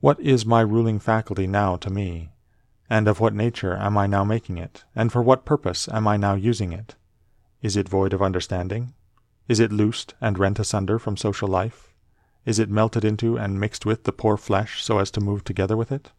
What is my ruling faculty now to me? And of what nature am I now making it, and for what purpose am I now using it? Is it void of understanding? Is it loosed and rent asunder from social life? Is it melted into and mixed with the poor flesh so as to move together with it?